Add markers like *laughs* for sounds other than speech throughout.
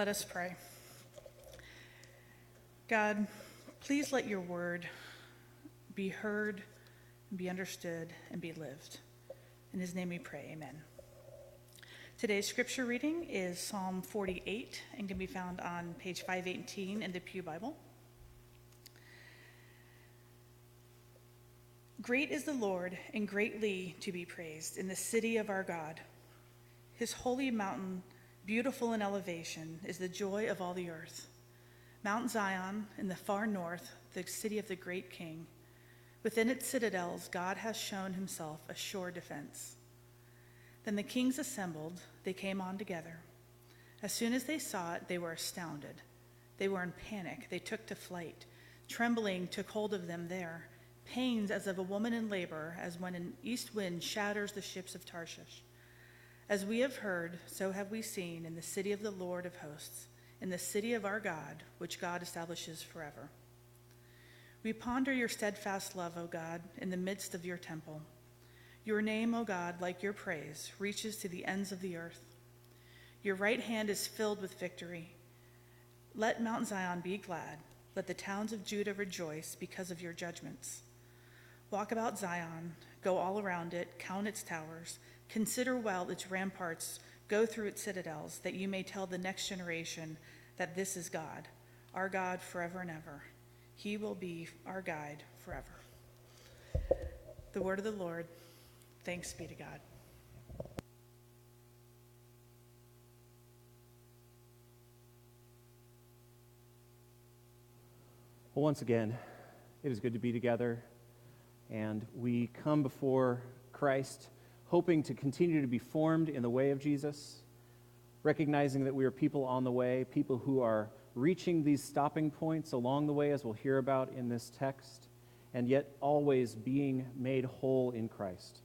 Let us pray. God, please let your word be heard, be understood, and be lived. In his name we pray, amen. Today's scripture reading is Psalm 48 and can be found on page 518 in the Pew Bible. Great is the Lord and greatly to be praised in the city of our God. His holy mountain, beautiful in elevation, is the joy of all the earth. Mount Zion in the far north, the city of the great king. Within its citadels, God has shown himself a sure defense. Then the kings assembled, they came on together. As soon as they saw it, they were astounded. They were in panic, they took to flight. Trembling took hold of them there, pains as of a woman in labor, as when an east wind shatters the ships of Tarshish. As we have heard, so have we seen in the city of the Lord of hosts in the city of our God, which God establishes forever. We ponder your steadfast love, O God, in the midst of your temple. Your name, O God, like your praise, reaches to the ends of the earth. Your right hand is filled with victory. Let Mount Zion be glad. Let the towns of Judah rejoice because of your judgments. Walk about Zion, go all around it, count its towers, consider well its ramparts Go through its citadels, that you may tell the next generation that this is God, our God forever and ever. He will be our guide forever. The word of the Lord. Thanks be to God. Well, once again, it is good to be together, and we come before Christ hoping to continue to be formed in the way of Jesus, recognizing that we are people on the way, people who are reaching these stopping points along the way, as we'll hear about in this text, and yet always being made whole in Christ.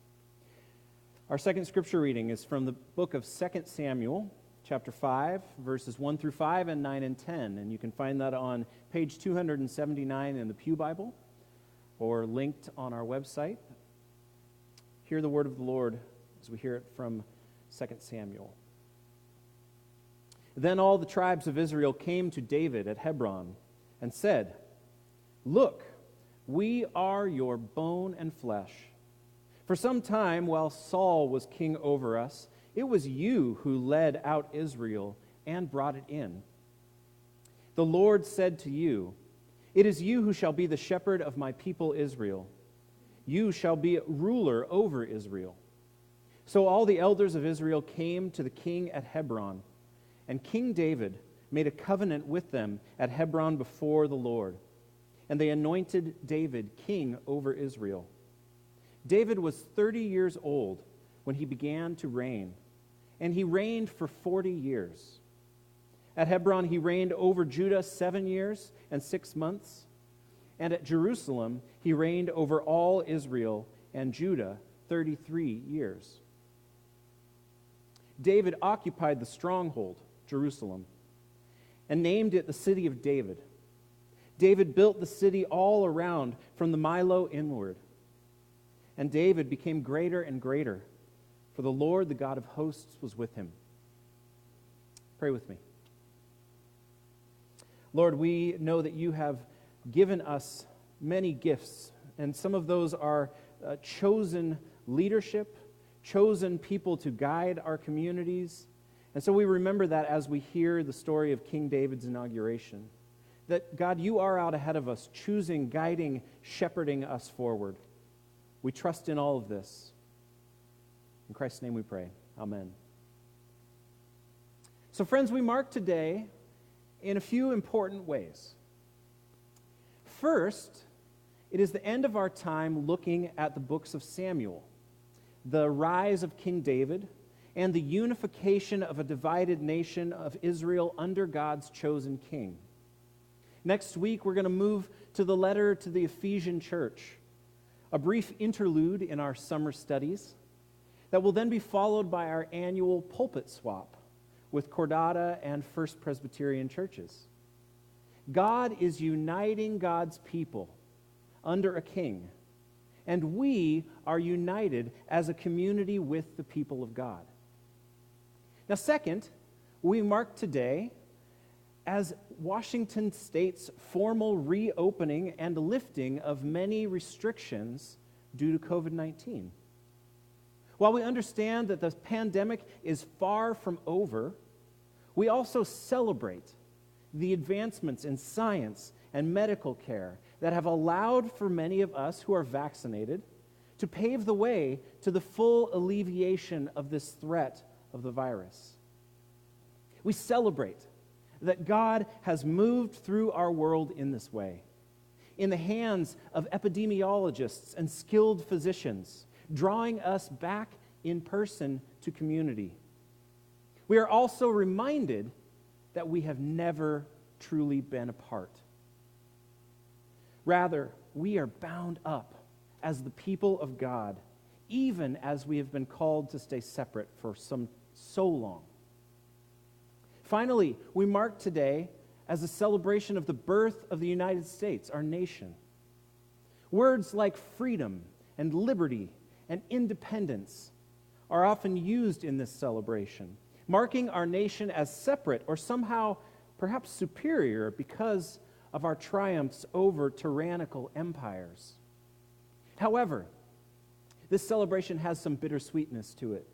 Our second scripture reading is from the book of 2 Samuel, chapter 5, verses 1 through 5 and 9 and 10. And you can find that on page 279 in the Pew Bible or linked on our website Hear the word of the Lord as we hear it from 2 Samuel. Then all the tribes of Israel came to David at Hebron and said, Look, we are your bone and flesh. For some time, while Saul was king over us, it was you who led out Israel and brought it in. The Lord said to you, It is you who shall be the shepherd of my people Israel. You shall be ruler over Israel. So all the elders of Israel came to the king at Hebron, and King David made a covenant with them at Hebron before the Lord. And they anointed David king over Israel. David was 30 years old when he began to reign, and he reigned for 40 years. At Hebron, he reigned over Judah seven years and six months. And at Jerusalem, he reigned over all Israel and Judah 33 years. David occupied the stronghold, Jerusalem, and named it the city of David. David built the city all around from the Millo inward. And David became greater and greater, for the Lord, the God of hosts, was with him. Pray with me. Lord, we know that you have given us many gifts, and some of those are uh, chosen leadership, chosen people to guide our communities. And so we remember that as we hear the story of King David's inauguration. That God, you are out ahead of us, choosing, guiding, shepherding us forward. We trust in all of this. In Christ's name we pray. Amen. So, friends, we mark today in a few important ways. First, it is the end of our time looking at the books of Samuel, the rise of King David, and the unification of a divided nation of Israel under God's chosen king. Next week, we're going to move to the letter to the Ephesian church, a brief interlude in our summer studies that will then be followed by our annual pulpit swap with Cordata and First Presbyterian churches. God is uniting God's people under a king, and we are united as a community with the people of God. Now, second, we mark today as Washington state's formal reopening and lifting of many restrictions due to COVID 19. While we understand that the pandemic is far from over, we also celebrate the advancements in science and medical care that have allowed for many of us who are vaccinated to pave the way to the full alleviation of this threat of the virus. We celebrate that God has moved through our world in this way, in the hands of epidemiologists and skilled physicians, drawing us back in person to community. We are also reminded that we have never truly been apart. Rather, we are bound up as the people of God, even as we have been called to stay separate for some so long. Finally, we mark today as a celebration of the birth of the United States, our nation. Words like freedom and liberty and independence are often used in this celebration, marking our nation as separate or somehow perhaps superior because of our triumphs over tyrannical empires. However, this celebration has some bittersweetness to it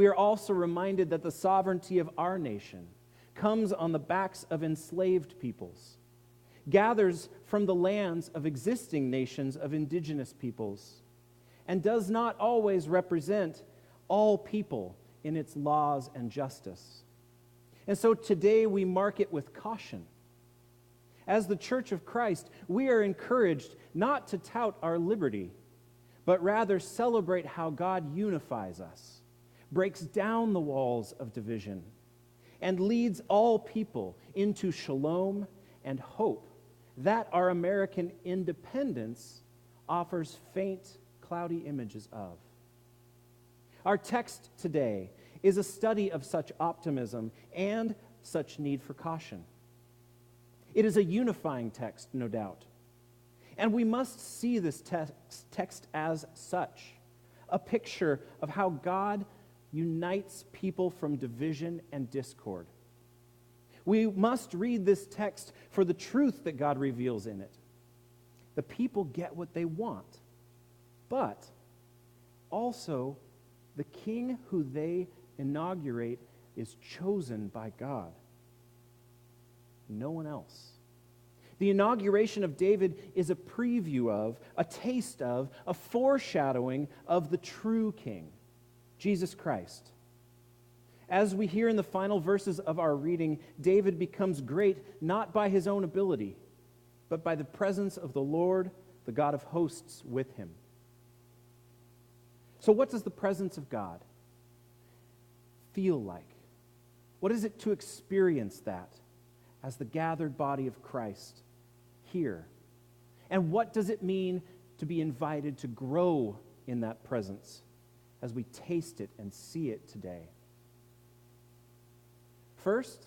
we are also reminded that the sovereignty of our nation comes on the backs of enslaved peoples, gathers from the lands of existing nations of indigenous peoples, and does not always represent all people in its laws and justice. And so today we mark it with caution. As the Church of Christ, we are encouraged not to tout our liberty, but rather celebrate how God unifies us breaks down the walls of division, and leads all people into shalom and hope that our American independence offers faint, cloudy images of. Our text today is a study of such optimism and such need for caution. It is a unifying text, no doubt. And we must see this text, text as such a picture of how God unites people from division and discord. We must read this text for the truth that God reveals in it. The people get what they want, but also the king who they inaugurate is chosen by God. No one else. The inauguration of David is a preview of, a taste of, a foreshadowing of the true king. Jesus Christ. As we hear in the final verses of our reading, David becomes great not by his own ability, but by the presence of the Lord, the God of hosts, with him. So, what does the presence of God feel like? What is it to experience that as the gathered body of Christ here? And what does it mean to be invited to grow in that presence? as we taste it and see it today. First,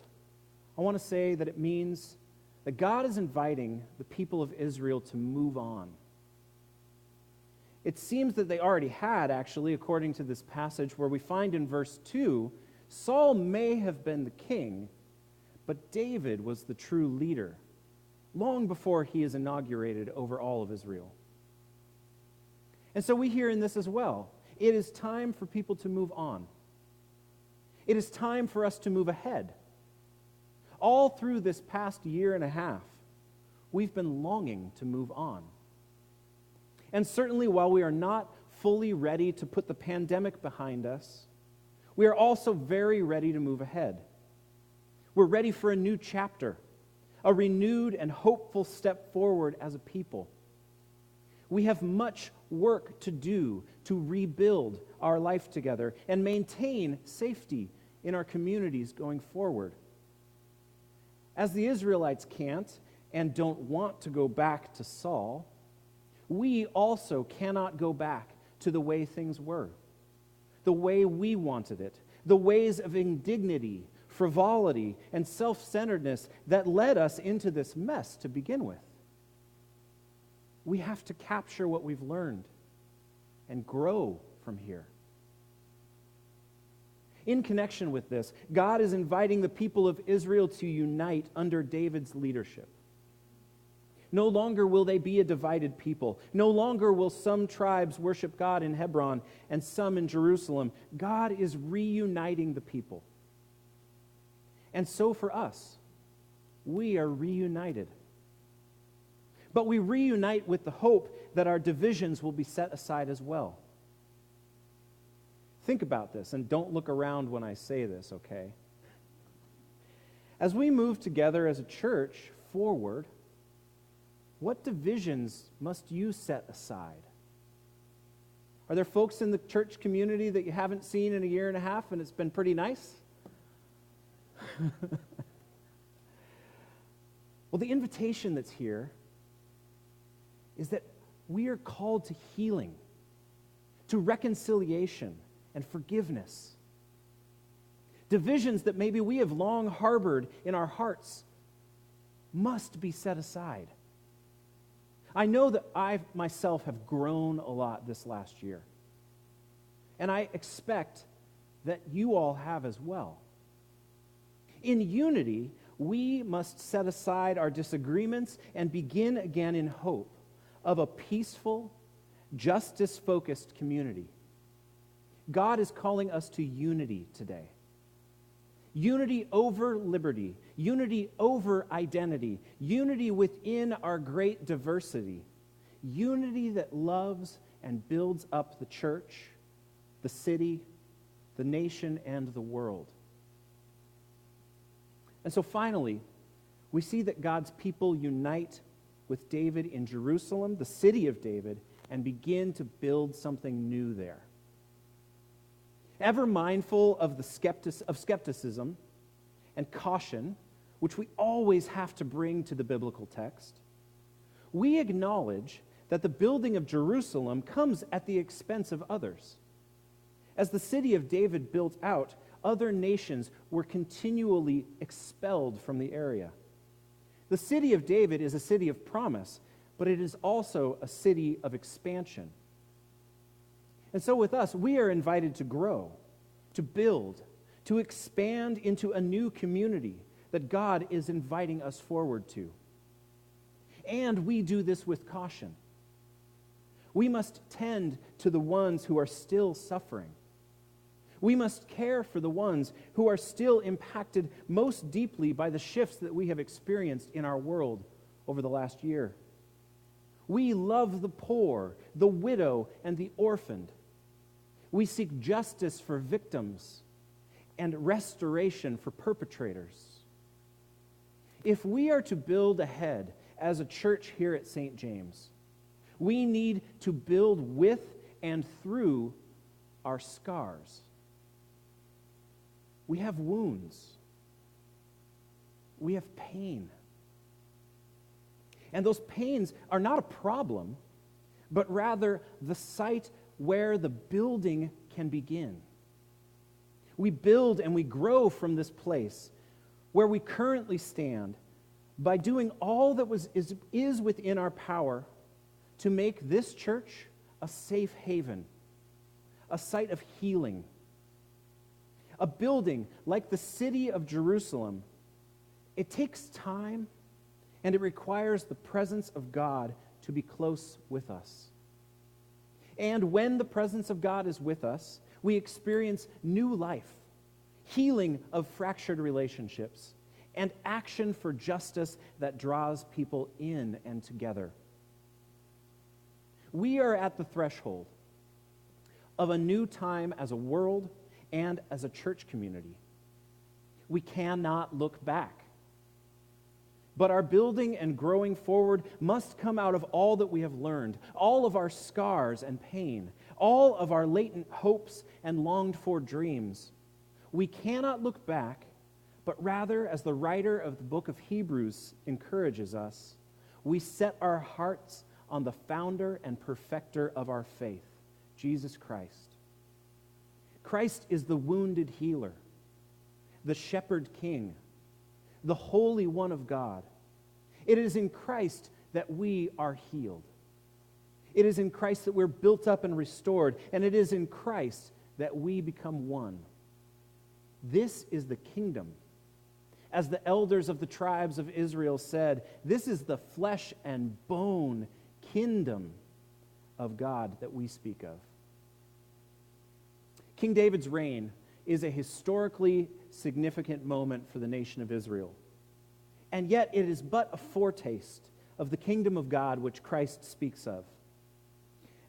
I want to say that it means that God is inviting the people of Israel to move on. It seems that they already had, actually, according to this passage, where we find in verse 2 Saul may have been the king, but David was the true leader, long before he is inaugurated over all of Israel. And so we hear in this as well it is time for people to move on. It is time for us to move ahead. All through this past year and a half, we've been longing to move on. And certainly, while we are not fully ready to put the pandemic behind us, we are also very ready to move ahead. We're ready for a new chapter, a renewed and hopeful step forward as a people. We have much work to do to rebuild our life together and maintain safety in our communities going forward. As the Israelites can't and don't want to go back to Saul, we also cannot go back to the way things were, the way we wanted it, the ways of indignity, frivolity, and self centeredness that led us into this mess to begin with. We have to capture what we've learned and grow from here. In connection with this, God is inviting the people of Israel to unite under David's leadership. No longer will they be a divided people. No longer will some tribes worship God in Hebron and some in Jerusalem. God is reuniting the people. And so for us, we are reunited. But we reunite with the hope that our divisions will be set aside as well. Think about this and don't look around when I say this, okay? As we move together as a church forward, what divisions must you set aside? Are there folks in the church community that you haven't seen in a year and a half and it's been pretty nice? *laughs* well, the invitation that's here is that we are called to healing, to reconciliation and forgiveness. Divisions that maybe we have long harbored in our hearts must be set aside. I know that I myself have grown a lot this last year. And I expect that you all have as well. In unity, we must set aside our disagreements and begin again in hope of a peaceful, justice focused community. God is calling us to unity today. Unity over liberty, unity over identity, unity within our great diversity, unity that loves and builds up the church, the city, the nation, and the world. And so finally, we see that God's people unite with David in Jerusalem, the city of David, and begin to build something new there ever mindful of the skeptic, of skepticism and caution, which we always have to bring to the biblical text, we acknowledge that the building of Jerusalem comes at the expense of others. As the city of David built out, other nations were continually expelled from the area. The city of David is a city of promise, but it is also a city of expansion. And so with us, we are invited to grow, to build, to expand into a new community that God is inviting us forward to. And we do this with caution. We must tend to the ones who are still suffering. We must care for the ones who are still impacted most deeply by the shifts that we have experienced in our world over the last year. We love the poor, the widow, and the orphaned. We seek justice for victims and restoration for perpetrators. If we are to build ahead as a church here at St. James, we need to build with and through our scars. We have wounds. We have pain. And those pains are not a problem, but rather the site where the building can begin. We build and we grow from this place where we currently stand by doing all that was, is, is within our power to make this church a safe haven, a site of healing, a building like the city of Jerusalem. It takes time and it requires the presence of God to be close with us. And when the presence of God is with us, we experience new life, healing of fractured relationships, and action for justice that draws people in and together. We are at the threshold of a new time as a world and as a church community. We cannot look back. But our building and growing forward must come out of all that we have learned, all of our scars and pain, all of our latent hopes and longed for dreams. We cannot look back, but rather, as the writer of the book of Hebrews encourages us, we set our hearts on the founder and perfecter of our faith, Jesus Christ. Christ is the wounded healer, the shepherd king the Holy One of God. It is in Christ that we are healed. It is in Christ that we're built up and restored, and it is in Christ that we become one. This is the kingdom. As the elders of the tribes of Israel said, this is the flesh and bone kingdom of God that we speak of. King David's reign is a historically significant moment for the nation of Israel. And yet, it is but a foretaste of the kingdom of God which Christ speaks of.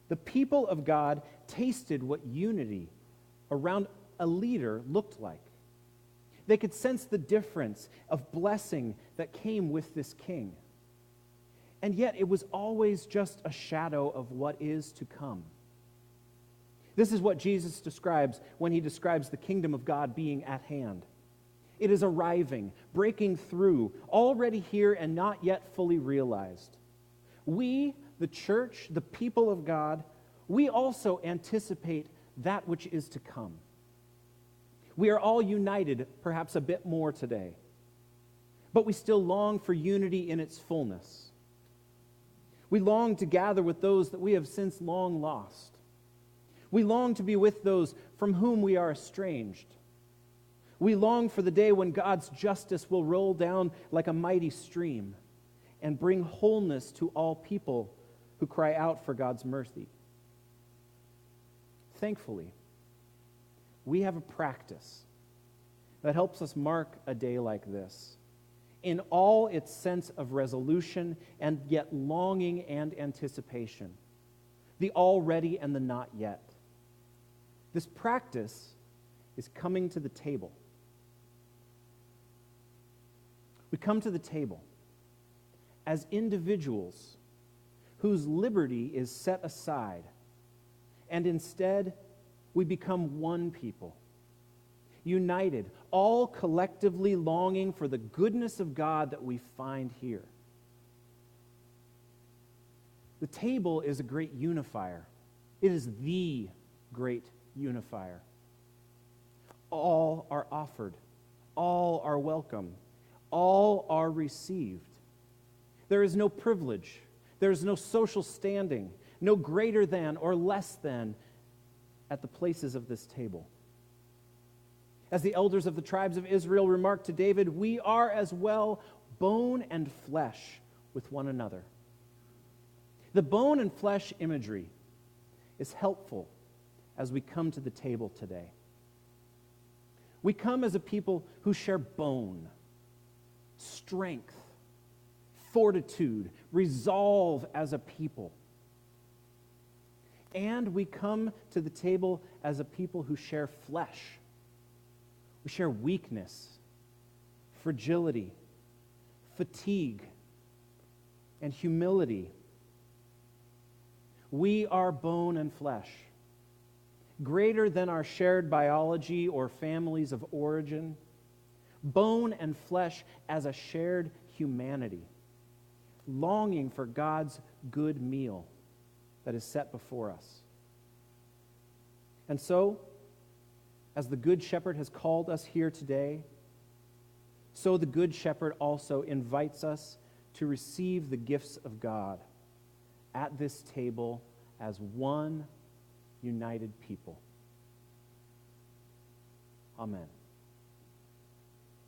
The people of God tasted what unity around a leader looked like. They could sense the difference of blessing that came with this king. And yet, it was always just a shadow of what is to come. This is what Jesus describes when he describes the kingdom of God being at hand. It is arriving, breaking through, already here and not yet fully realized. We, the church, the people of God, we also anticipate that which is to come. We are all united, perhaps a bit more today, but we still long for unity in its fullness. We long to gather with those that we have since long lost. We long to be with those from whom we are estranged. We long for the day when God's justice will roll down like a mighty stream and bring wholeness to all people who cry out for God's mercy. Thankfully, we have a practice that helps us mark a day like this in all its sense of resolution and yet longing and anticipation, the already and the not yet. This practice is coming to the table. We come to the table as individuals whose liberty is set aside, and instead we become one people, united, all collectively longing for the goodness of God that we find here. The table is a great unifier, it is the great unifier. All are offered, all are welcome, all are received. There is no privilege, there is no social standing, no greater than or less than at the places of this table. As the elders of the tribes of Israel remarked to David, we are as well bone and flesh with one another. The bone and flesh imagery is helpful as we come to the table today. We come as a people who share bone, strength, fortitude, resolve as a people and we come to the table as a people who share flesh. We share weakness, fragility, fatigue, and humility. We are bone and flesh, greater than our shared biology or families of origin, bone and flesh as a shared humanity, longing for God's good meal that is set before us. And so, as the Good Shepherd has called us here today, so the Good Shepherd also invites us to receive the gifts of God at this table as one united people. Amen.